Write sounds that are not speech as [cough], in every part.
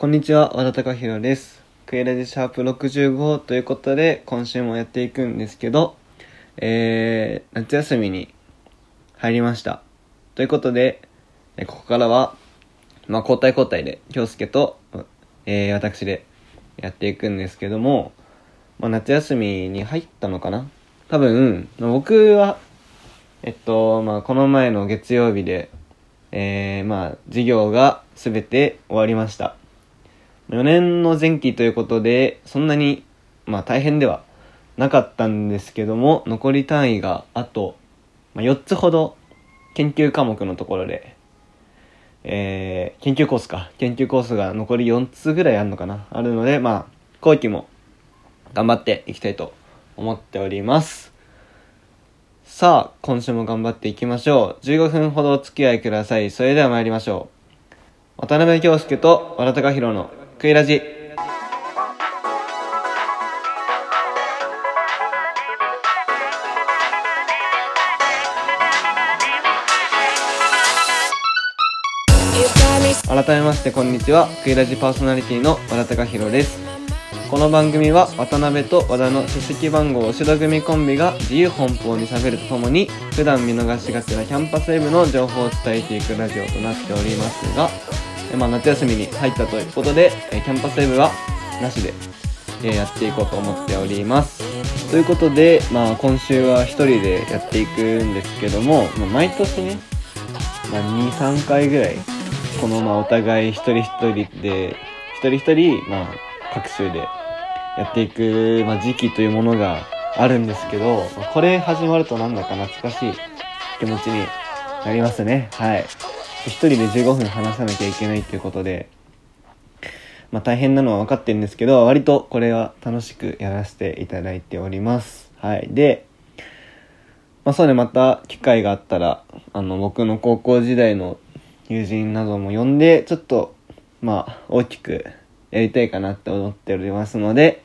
こんにちは、和田隆弘です。クエラジシャープ65ということで、今週もやっていくんですけど、えー、夏休みに入りました。ということで、ここからは、まあ、交代交代で、京介と、えー、私でやっていくんですけども、まあ、夏休みに入ったのかな？多分、僕は、えっと、まあ、この前の月曜日で、えー、まあ、授業がすべて終わりました。4年の前期ということで、そんなに、まあ、大変ではなかったんですけども、残り単位があと、まあ、4つほど研究科目のところで、えー、研究コースか。研究コースが残り4つぐらいあるのかな。あるので、まあ、後期も頑張っていきたいと思っております。さあ、今週も頑張っていきましょう。15分ほどお付き合いください。それでは参りましょう。渡辺京介と和田隆弘のクイラジ。改めましてこんにちは。クイラジパーソナリティの和田隆弘です。この番組は渡辺と和田の出席番号後ろ組コンビが自由奔放に喋るとともに普段見逃しがちなキャンパスウェブの情報を伝えていくラジオとなっておりますが、まあ、夏休みに入ったということでえキャンパスウェブはなしでえやっていこうと思っております。ということで、まあ、今週は一人でやっていくんですけども、まあ、毎年ね、まあ、2、3回ぐらいこのまあお互い一人一人で一人一人まあ各週でやっていく、まあ、時期というものがあるんですけど、これ始まるとなんだか懐かしい気持ちになりますねはい一人で15分話さなきゃいけないっていうことでまあ大変なのは分かってるんですけど割とこれは楽しくやらせていただいておりますはいでまあそうねまた機会があったらあの僕の高校時代の友人なども呼んで、ちょっと、まあ、大きくやりたいかなって思っておりますので、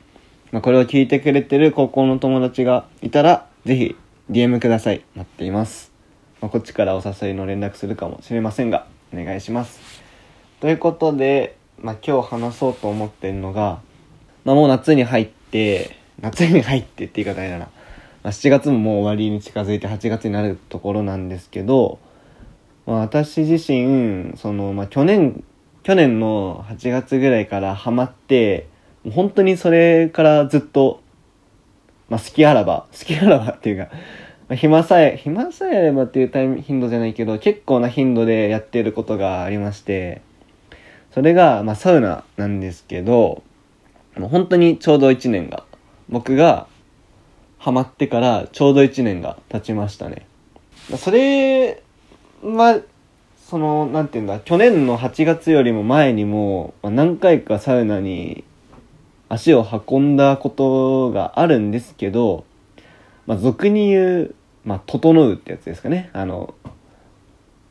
まあ、これを聞いてくれてる高校の友達がいたら、ぜひ、DM ください。待っています。まあ、こっちからお誘いの連絡するかもしれませんが、お願いします。ということで、まあ、今日話そうと思ってるのが、まあ、もう夏に入って、夏に入ってって言い方だな。まあ、7月ももう終わりに近づいて8月になるところなんですけど、まあ、私自身その、まあ、去年去年の8月ぐらいからハマってもう本当にそれからずっと、まあ、好きあらば好きあらばっていうか、暇さえ暇さえあればっていうタイミ頻度じゃないけど結構な頻度でやってることがありましてそれが、まあ、サウナなんですけどもう本当にちょうど1年が僕がハマってからちょうど1年が経ちましたね。それまあ、その、なんていうんだ、去年の8月よりも前にも、まあ、何回かサウナに足を運んだことがあるんですけど、まあ、俗に言う、まあ、整うってやつですかね。あの、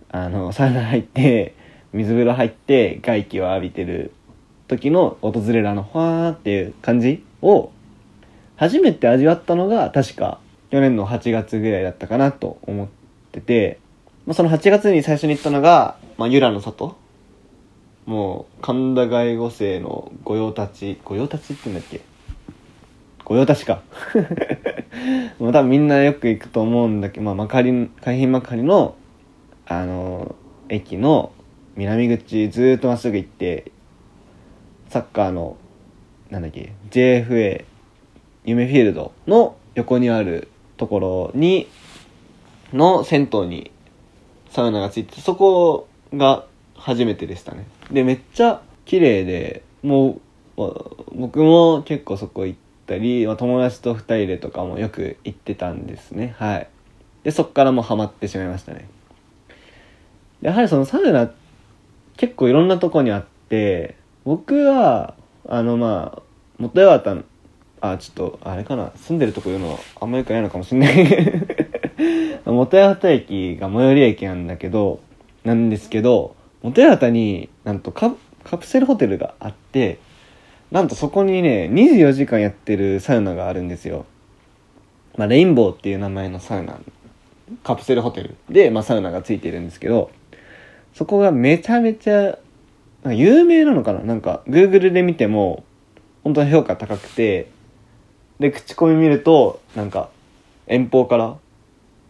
あの、サウナ入って、水風呂入って、外気を浴びてる時の訪れるあの、ふわーっていう感じを、初めて味わったのが、確か、去年の8月ぐらいだったかなと思ってて、まあ、その8月に最初に行ったのが、まあ、ユラの里。もう神田外五世の御用達。御用達って言うんだっけ？御用達か。[laughs] もう多分みんなよく行くと思うんだけど、まあ、まかり海浜幕張のあの駅の南口ずーっとまっすぐ行ってサッカーのなんだっけ JFA 夢フィールドの横にあるところにの銭湯にサウナがついてそこが初めてでしたね。でめっちゃ綺麗でもう僕も結構そこ行ってたり、友達と2人でとかもよく行ってたんですね。はい。でそっからもうハマってしまいましたね。やはりそのサウナ結構いろんなとこにあって僕はあのまあ元八幡あちょっとあれかな住んでるとこ言うのあんまよくないのかもしんない。[laughs] 元八幡駅が最寄り駅なんだけどなんですけど元八幡になんとカプセルホテルがあってなんとそこにね24時間やってるサウナがあるんですよ、まあ、レインボーっていう名前のサウナカプセルホテル。で、まあ、サウナがついてるんですけどそこがめちゃめちゃ有名なのかな？なんか Google で見ても本当に評価高くてで口コミ見るとなんか遠方から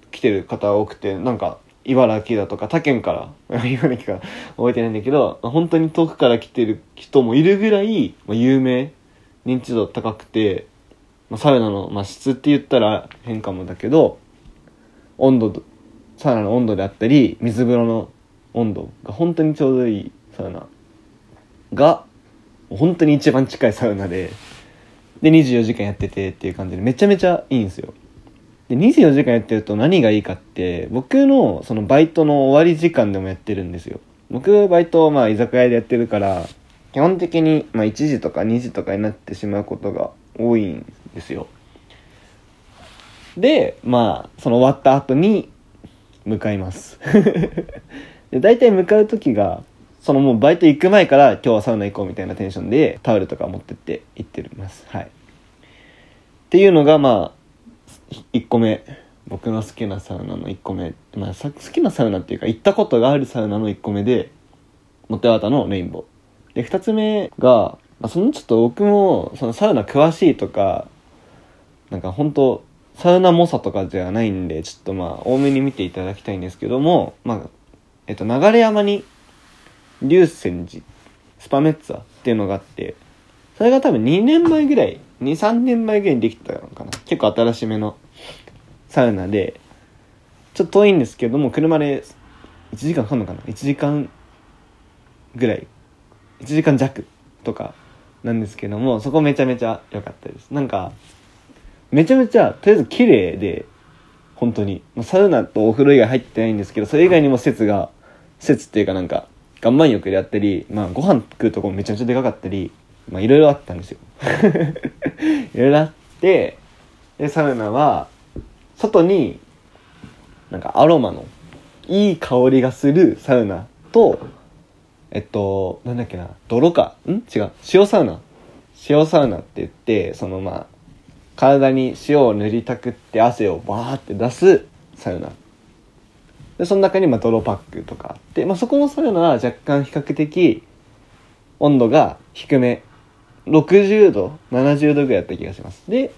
来てる方多くてなんか茨城だとか他県から [laughs] 茨城から覚えてないんだけど本当に遠くから来てる人もいるぐらい、まあ、有名認知度高くて、まあ、サウナの、まあ、質って言ったら変かもだけど温度サウナの温度であったり水風呂の温度が本当にちょうどいいサウナが本当に一番近いサウナでで24時間やっててっていう感じでめちゃめちゃいいんですよ。で24時間やってると何がいいかって僕のそのバイトの終わり時間でもやってるんですよ。僕バイトまあ居酒屋でやってるから基本的にまあ1時とか2時とかになってしまうことが多いんですよ。でまあその終わった後に向かいます。[laughs] で大体向かう時がそのもうバイト行く前から今日はサウナ行こうみたいなテンションでタオルとか持ってって行ってます。はい。っていうのがまあ1個目僕の好きなサウナの1個目、まあ、好きなサウナっていうか行ったことがあるサウナの1個目でモテワタのレインボー。で2つ目が、まあ、そのちょっと僕もそのサウナ詳しいとかなんか本当サウナ猛者とかじゃないんでちょっとまあ多めに見ていただきたいんですけどもまあえっと流山に竜泉寺スパメッツァっていうのがあってそれが多分2年前ぐらい23年前ぐらいにできたのかな。結構新しめのサウナでちょっと遠いんですけども車で1時間かかんのかな？1時間ぐらい。1時間弱とかなんですけどもそこめちゃめちゃ良かったです。なんかめちゃめちゃとりあえず綺麗で本当に。サウナとお風呂以外入ってないんですけどそれ以外にも施設が施設っていうかなんか岩盤浴であったり、まあ、ご飯食うとこめちゃめちゃでかかったりいろいろあったんですよ。[laughs] いろいろあってでサウナは外になんかアロマのいい香りがするサウナとえっとなんだっけな泥かん？違う。塩サウナ。塩サウナって言ってそのまあ体に塩を塗りたくって汗をバーって出すサウナ。でその中にまあ泥パックとかあって、まあ、そこのサウナは若干比較的温度が低め。60度70度ぐらいだった気がします。で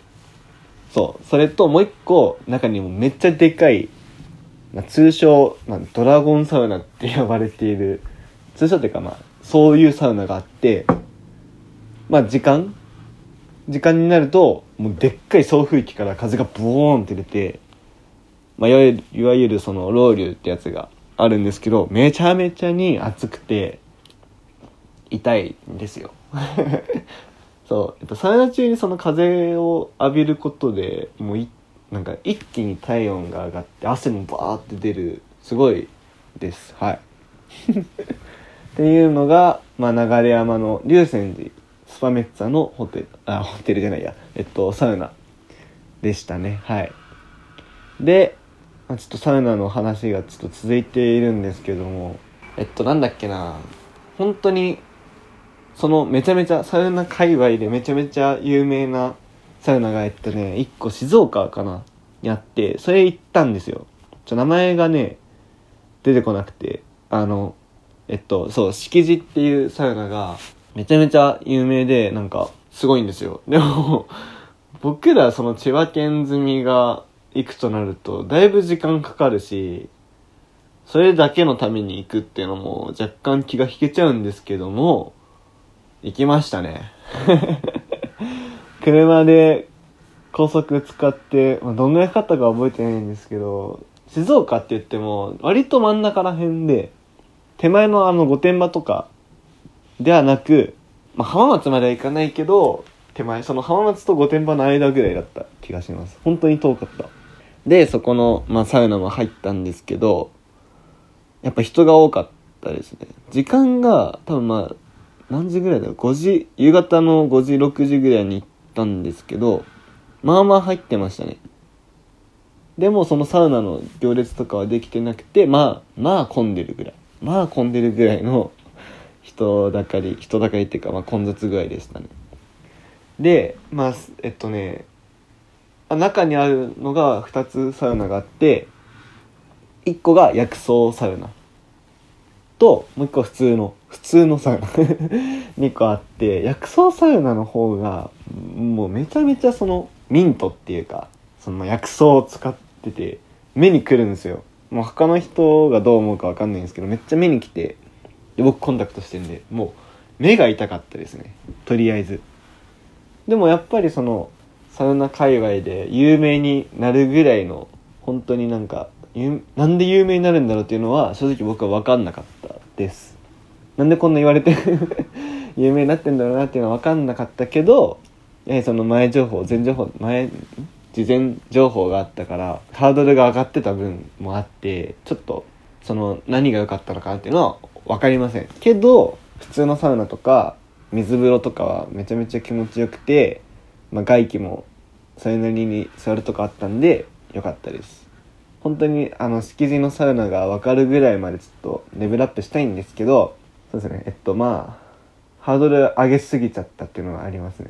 そう。それともう一個中にもめっちゃでかい、まあ、通称、まあ、ドラゴンサウナって呼ばれている通称っていうかまあそういうサウナがあってまあ時間？時間になるともうでっかい送風機から風がブーンって出て、まあ、いわゆるそのロウリュってやつがあるんですけどめちゃめちゃに暑くて痛いんですよ。[laughs] そう、えっと、サウナ中にその風を浴びることでもういなんか一気に体温が上がって汗もバーって出るすごいです。はい。っていうのが、まあ、流山の竜泉寺スパメッツァのホテルあホテルじゃないや。えっとサウナでしたね。はい。で、まあ、ちょっとサウナの話がちょっと続いているんですけども。えっとなんだっけな。本当にそのめちゃめちゃサウナ界隈でめちゃめちゃ有名なサウナがえっとね1個静岡かなにあってそれ行ったんですよ。ちょ名前がね出てこなくてあのえっとそう敷地っていうサウナがめちゃめちゃ有名でなんかすごいんですよ。でも [laughs] 僕らその千葉県済みが行くとなるとだいぶ時間かかるしそれだけのために行くっていうのも若干気が引けちゃうんですけども行きましたね。[laughs] 車で高速使って、まあ、どんぐらいかかったか覚えてないんですけど静岡って言っても割と真ん中ら辺で手前のあの御殿場とかではなく、まあ、浜松までは行かないけど手前その浜松と御殿場の間ぐらいだった気がします。本当に遠かった。でそこの、まあ、サウナも入ったんですけどやっぱ人が多かったですね。時間が多分まあ何時ぐらいだろう？5時夕方の5時6時ぐらいに行ったんですけどまあまあ入ってましたね。でもそのサウナの行列とかはできてなくてまあまあ混んでるぐらい。まあ混んでるぐらいの [laughs] 人だかり人だかりっていうか、まあ、混雑具合でしたね。でまあえっとね中にあるのが2つサウナがあって1個が薬草サウナともう一個普通の普通のサウナ2個あって薬草サウナの方がもうめちゃめちゃそのミントっていうかその薬草を使ってて目に来るんですよ。もう他の人がどう思うか分かんないんですけどめっちゃ目に来てで僕コンタクトしてんでもう目が痛かったですね。とりあえず。でもやっぱりそのサウナ界隈で有名になるぐらいの本当になんかなんで有名になるんだろうっていうのは正直僕は分かんなかったです。なんでこんな言われて [laughs] 有名になってんだろうなっていうのは分かんなかったけどやはりその前情報前情報前事前情報があったからハードルが上がってた分もあってちょっとその何が良かったのかっていうのは分かりませんけど普通のサウナとか水風呂とかはめちゃめちゃ気持ちよくて、まあ、外気もそれなりに座るとこあったんで良かったです。本当にあの敷地のサウナが分かるぐらいまでちょっとレベルアップしたいんですけどそうですね。えっとまあハードル上げすぎちゃったっていうのがありますね。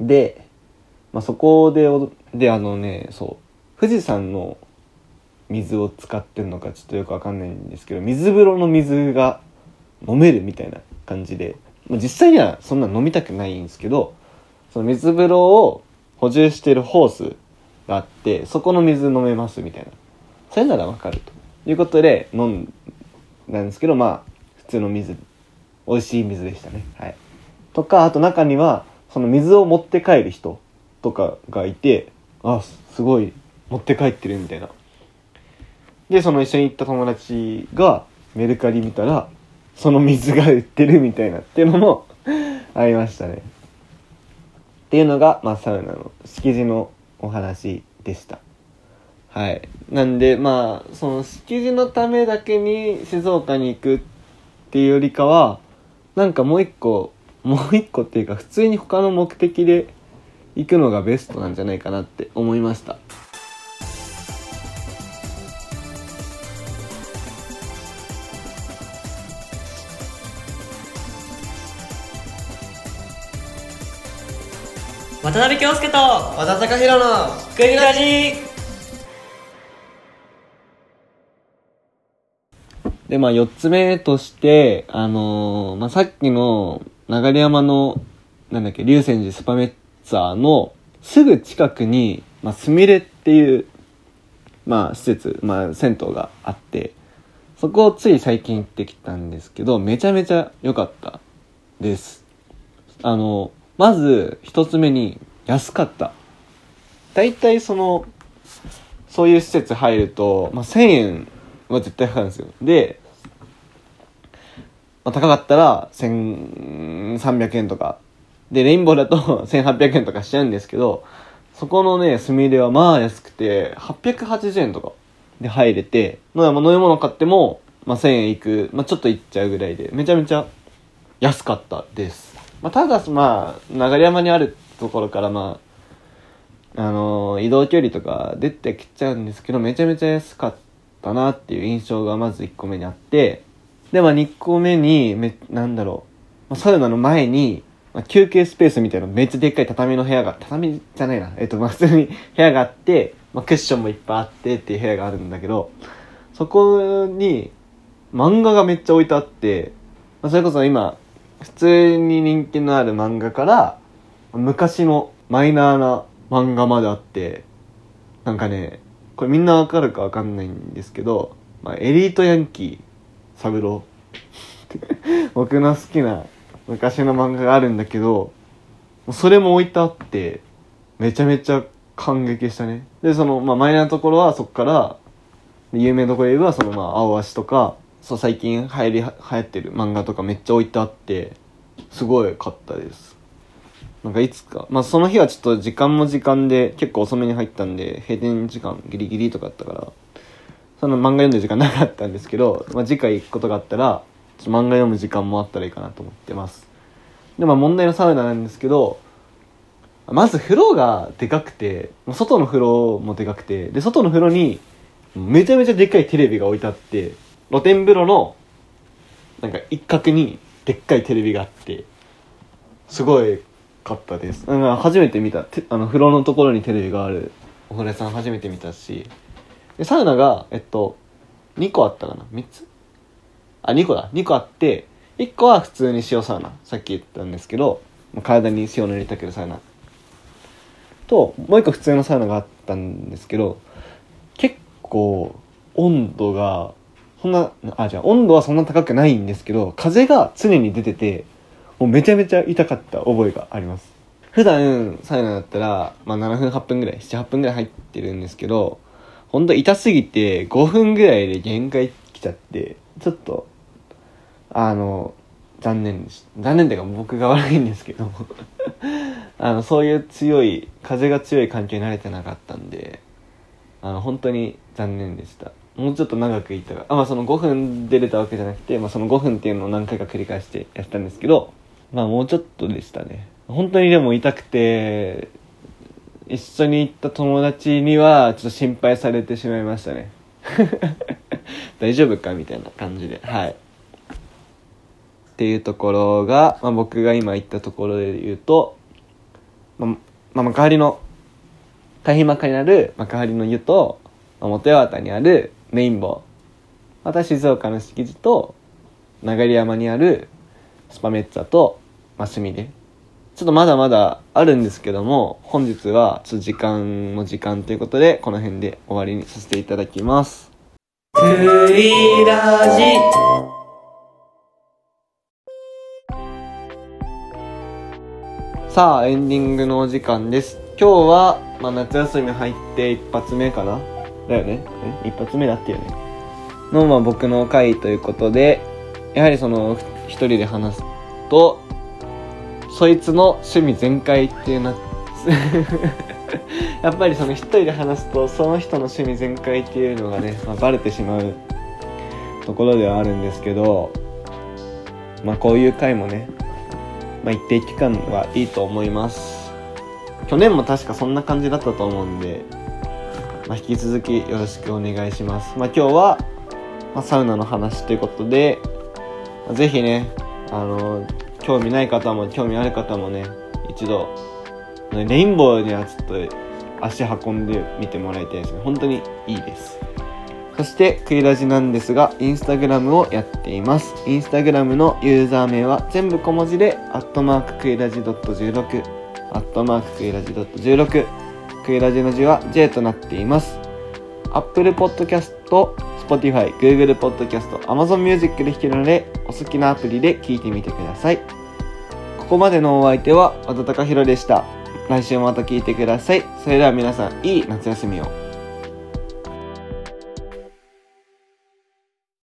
で、まあ、そこでおであのねそう富士山の水を使ってるのかちょっとよくわかんないんですけど水風呂の水が飲めるみたいな感じで、まあ、実際にはそんな飲みたくないんですけどその水風呂を補充してるホースがあってそこの水飲めますみたいな。それならわかるということで飲んだんですけどまあ普通の水美味しい水でしたね。はい。とかあと中にはその水を持って帰る人とかがいてあすごい持って帰ってるみたいな。でその一緒に行った友達がメルカリ見たらその水が売ってるみたいなっていうのも [laughs] ありましたね。っていうのが、まあ、サウナの敷地のお話でした。はい。なんでまあその敷地のためだけに静岡に行くっていうよりかはなんかもう一個もう一個っていうか普通に他の目的で行くのがベストなんじゃないかなって思いました。渡辺京介と和田貴弘のクリラジでまあ4つ目としてあのーまあ、さっきの流山のなんだっけ龍泉寺スパメッツァーのすぐ近くに、まあ、すみれっていう、まあ、施設、まあ、銭湯があってそこをつい最近行ってきたんですけどめちゃめちゃ良かったです。あのまず一つ目に安かった。大体そのそういう施設入ると、まあ、1000円は絶対かかるんですよ。で、まあ、高かったら1300円とか。でレインボーだと [laughs] 1800円とかしちゃうんですけどそこのねすみれはまあ安くて880円とかで入れて飲み物買っても、まあ、1000円いく、まあ、ちょっといっちゃうぐらいでめちゃめちゃ安かったです。まあ、ただまあ流山にあるところからまああのー、移動距離とか出てきちゃうんですけどめちゃめちゃ安かったなっていう印象がまず1個目にあってでまあ2個目にめなんだろう、まあ、サウナの前に、ま、休憩スペースみたいなめっちゃでっかい畳の部屋が畳じゃないな。えっとまあ普通に [laughs] 部屋があって、まあ、クッションもいっぱいあってっていう部屋があるんだけどそこに漫画がめっちゃ置いてあって、まあ、それこそ今普通に人気のある漫画から昔のマイナーな漫画まであってなんかねこれみんなわかるかわかんないんですけど、まあ、エリートヤンキーサブロー。[laughs] 僕の好きな昔の漫画があるんだけどそれも置いてあってめちゃめちゃ感激したね。でその、まあ、マイナーなところはそこから有名なところで言えばそのまあ青足とかそう最近流行り流行ってる漫画とかめっちゃ置いてあってすごい買ったです。なんかいつかまあその日はちょっと時間も時間で結構遅めに入ったんで閉店時間ギリギリとかあったからその漫画読んでる時間なかったんですけど、まあ、次回行くことがあったらちょっと漫画読む時間もあったらいいかなと思ってます。でまあ問題のサウナなんですけどまず風呂がでかくて外の風呂もでかくてで外の風呂にめちゃめちゃでっかいテレビが置いてあって露天風呂のなんか一角にでっかいテレビがあってすごいかったです。初めて見た。あの風呂のところにテレビがある。お風呂屋さん初めて見たし。でサウナがえっと2個あったかな。3つ？あ2個だ。2個あって1個は普通に塩サウナ。さっき言ったんですけどまあ体に塩塗りたけるサウナ。ともう1個普通のサウナがあったんですけど結構温度がそんなあじゃあ温度はそんな高くないんですけど風が常に出ててもうめちゃめちゃ痛かった覚えがあります。普段サウナだったら、まあ、7分8分ぐらい78分ぐらい入ってるんですけどほんと痛すぎて5分ぐらいで限界来ちゃってちょっとあの残念です残念っていうか僕が悪いんですけど [laughs] あのそういう強い風が強い環境に慣れてなかったんであの本当に残念でした。もうちょっと長くいたがあ、まあ、その5分出れたわけじゃなくて、まあ、その5分っていうのを何回か繰り返してやったんですけどまあもうちょっとでしたね。本当にでも痛くて一緒に行った友達にはちょっと心配されてしまいましたね。[laughs] 大丈夫かみたいな感じで。はい。っていうところが、まあ、僕が今行ったところで言うと、まあ、まあ、幕張の海浜幕張にある幕張の湯と、まあ、元八幡にあるレインボーまた静岡の敷地と流山にあるスパメッツァとマスミで。ちょっとまだまだあるんですけども本日はちょっと時間の時間ということでこの辺で終わりにさせていただきます。さあエンディングのお時間です。今日は、まあ、夏休み入って一発目かな。だよね。え一発目だったよね。の、まあ、僕の回ということでやはりその一人で話すとそいつの趣味全開っていうな [laughs] やっぱりその一人で話すとその人の趣味全開っていうのがね、まあ、バレてしまうところではあるんですけどまあこういう回もねまあ、一定期間はいいと思います。去年も確かそんな感じだったと思うんで、まあ、引き続きよろしくお願いします。まあ今日は、ま、サウナの話ということで、まあ、ぜひねあの興味ない方も興味ある方もね一度レインボーにはちょっと足運んでみてもらいたいですね本当にいいですそして、クイラジなんですが、インスタグラムをやっています。インスタグラムのユーザー名は全部小文字で、アットマーククイラジ .16、アットマーククイラジ .16、クイラジの字は J となっています。Apple Podcast、Spotify、Google Podcast、Amazon Music で弾けるので、お好きなアプリで聴いてみてください。ここまでのお相手は、和田隆弘でした。来週もまた聴いてください。それでは皆さん、いい夏休みを。